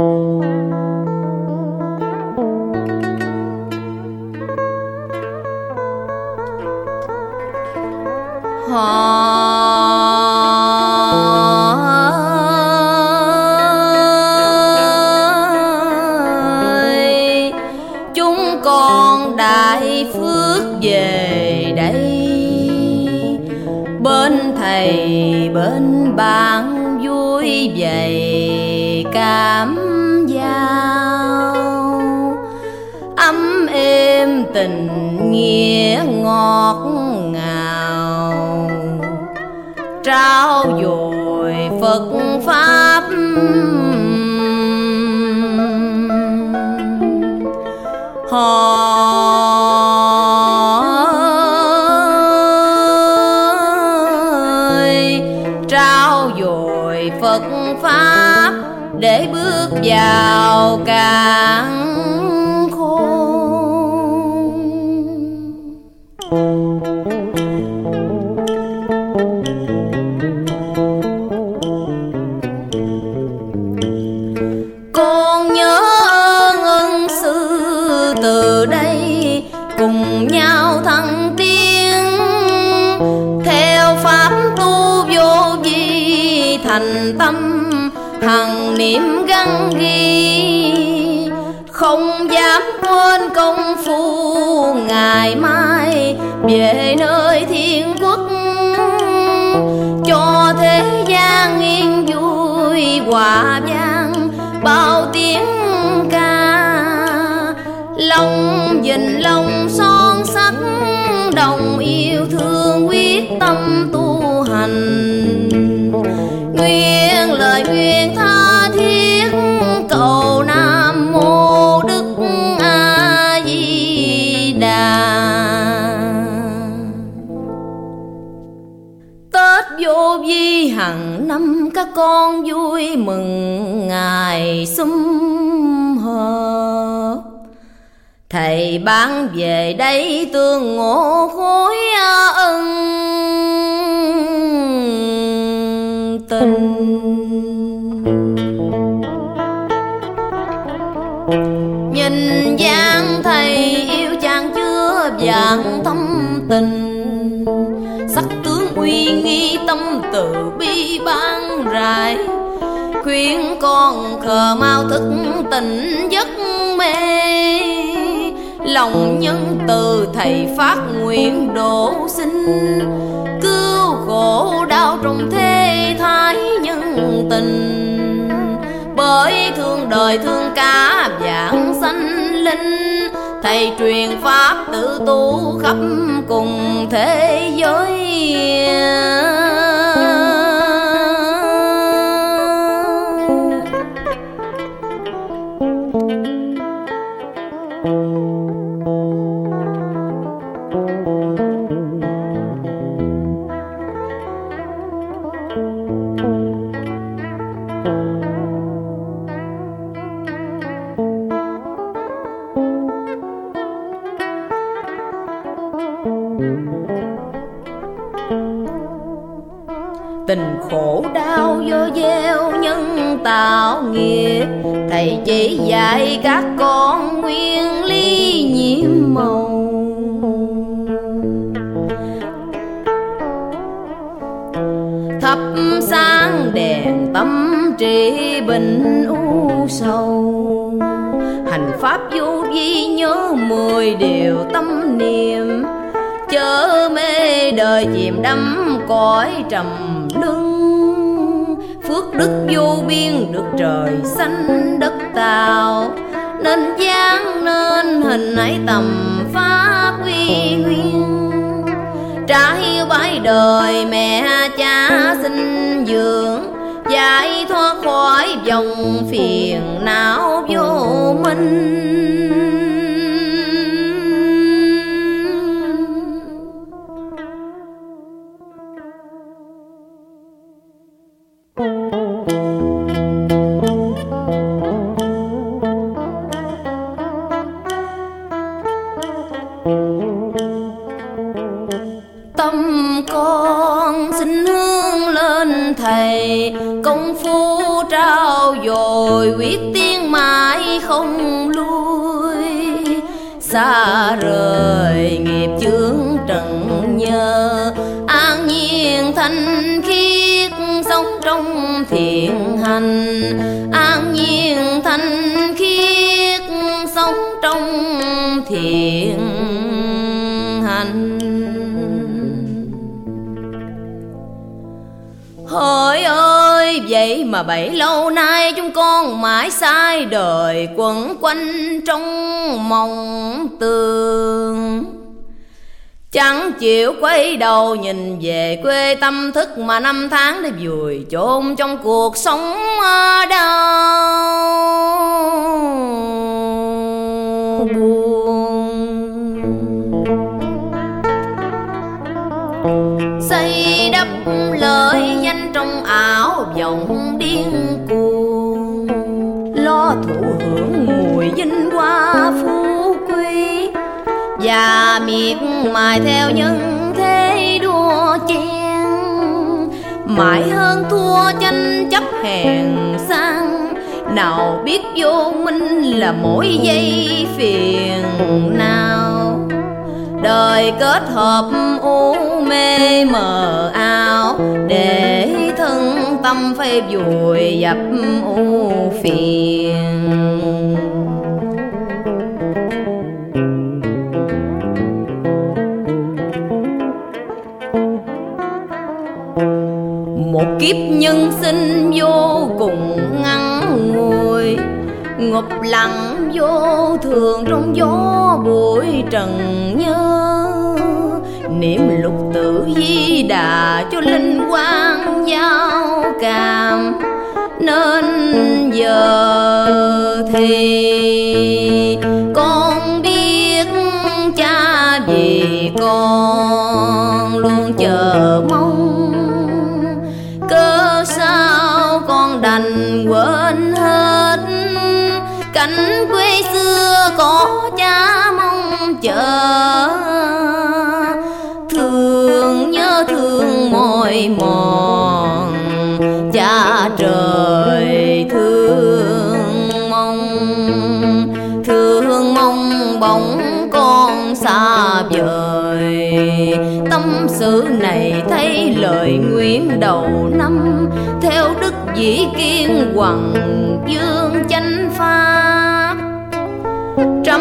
hỏi chúng con đại phước về đây. Bên thầy bên bạn vui vầy cảm giao. Ấm êm tình nghĩa ngọt ngào. Trao dồi phật pháp. Họ trao dồi phật pháp để bước vào cạn hằng niệm gắn ghi, không dám quên công phu ngày mai. Về nơi thiên quốc, cho thế gian yên vui hòa vang. Bao tiếng ca, lòng dình lòng son sắc, đồng yêu thương quyết tâm tu hành nguyện lời nguyện tha thiết. Cầu nam mô đức a di đà. Tết vô vi hàng năm, các con vui mừng ngày sum họp. Thầy ban về đây tương ngộ khối ân tình Nhìn dáng thầy yêu chàng chưa vàng thâm tình. Sắc tướng uy nghi tâm từ bi ban rải. Khuyên con khờ mau thức tỉnh giấc mê. Lòng nhân từ thầy phát nguyện độ sinh. Cứu khổ đau trong thế thái nhân tình. Bởi thương đời thương cả dạng sanh linh, thầy truyền pháp tự tu khắp cùng thế giới. Gieo nhân tạo nghiệp. Thầy chỉ dạy các con nguyên lý nhiệm màu. Thắp sáng đèn tâm trị bình u sầu. Hành pháp vô vi nhớ mười điều tâm niệm. Chớ mê đời chìm đắm cõi trầm luân phước đức vô biên, được trời xanh đất tạo. Nên dáng nên hình ấy tầm phát uy nguyên. Trả hiếu bái đời mẹ cha sinh dưỡng, giải thoát khỏi dòng phiền não thầy, công phu trao dồi, quyết tiên mãi không lui. Xa rời nghiệp chướng trần nhờ, an nhiên thanh khiết sống trong thiện hành. An nhiên thanh khiết sống trong thiện vậy mà bảy lâu nay chúng con mãi sai đời quẩn quanh trong mộng tường. Chẳng chịu quay đầu nhìn về quê tâm thức mà năm tháng đã vùi chôn trong cuộc sống đau buồn. Xây trong ảo vọng điên cuồng. Lo thụ hưởng mùi vinh hoa phú quý, và miệt mài theo nhân thế đua chen. Mãi hơn thua tranh chấp hèn sang, nào biết vô minh là mỗi giây phiền nào. Đời kết hợp u mê mờ ảo để thân tâm phê vùi dập u phiền. Một kiếp nhân sinh vô cùng ngắn ngùi ngập lặng vô thường trong gió bụi trần nhớ niệm lục tử di đà cho linh quang giao cảm. Nên giờ thì bóng con xa vời. Tâm sự này thấy lời nguyện đầu năm, theo đức dĩ kiên hoàng dương chánh pháp. Trăm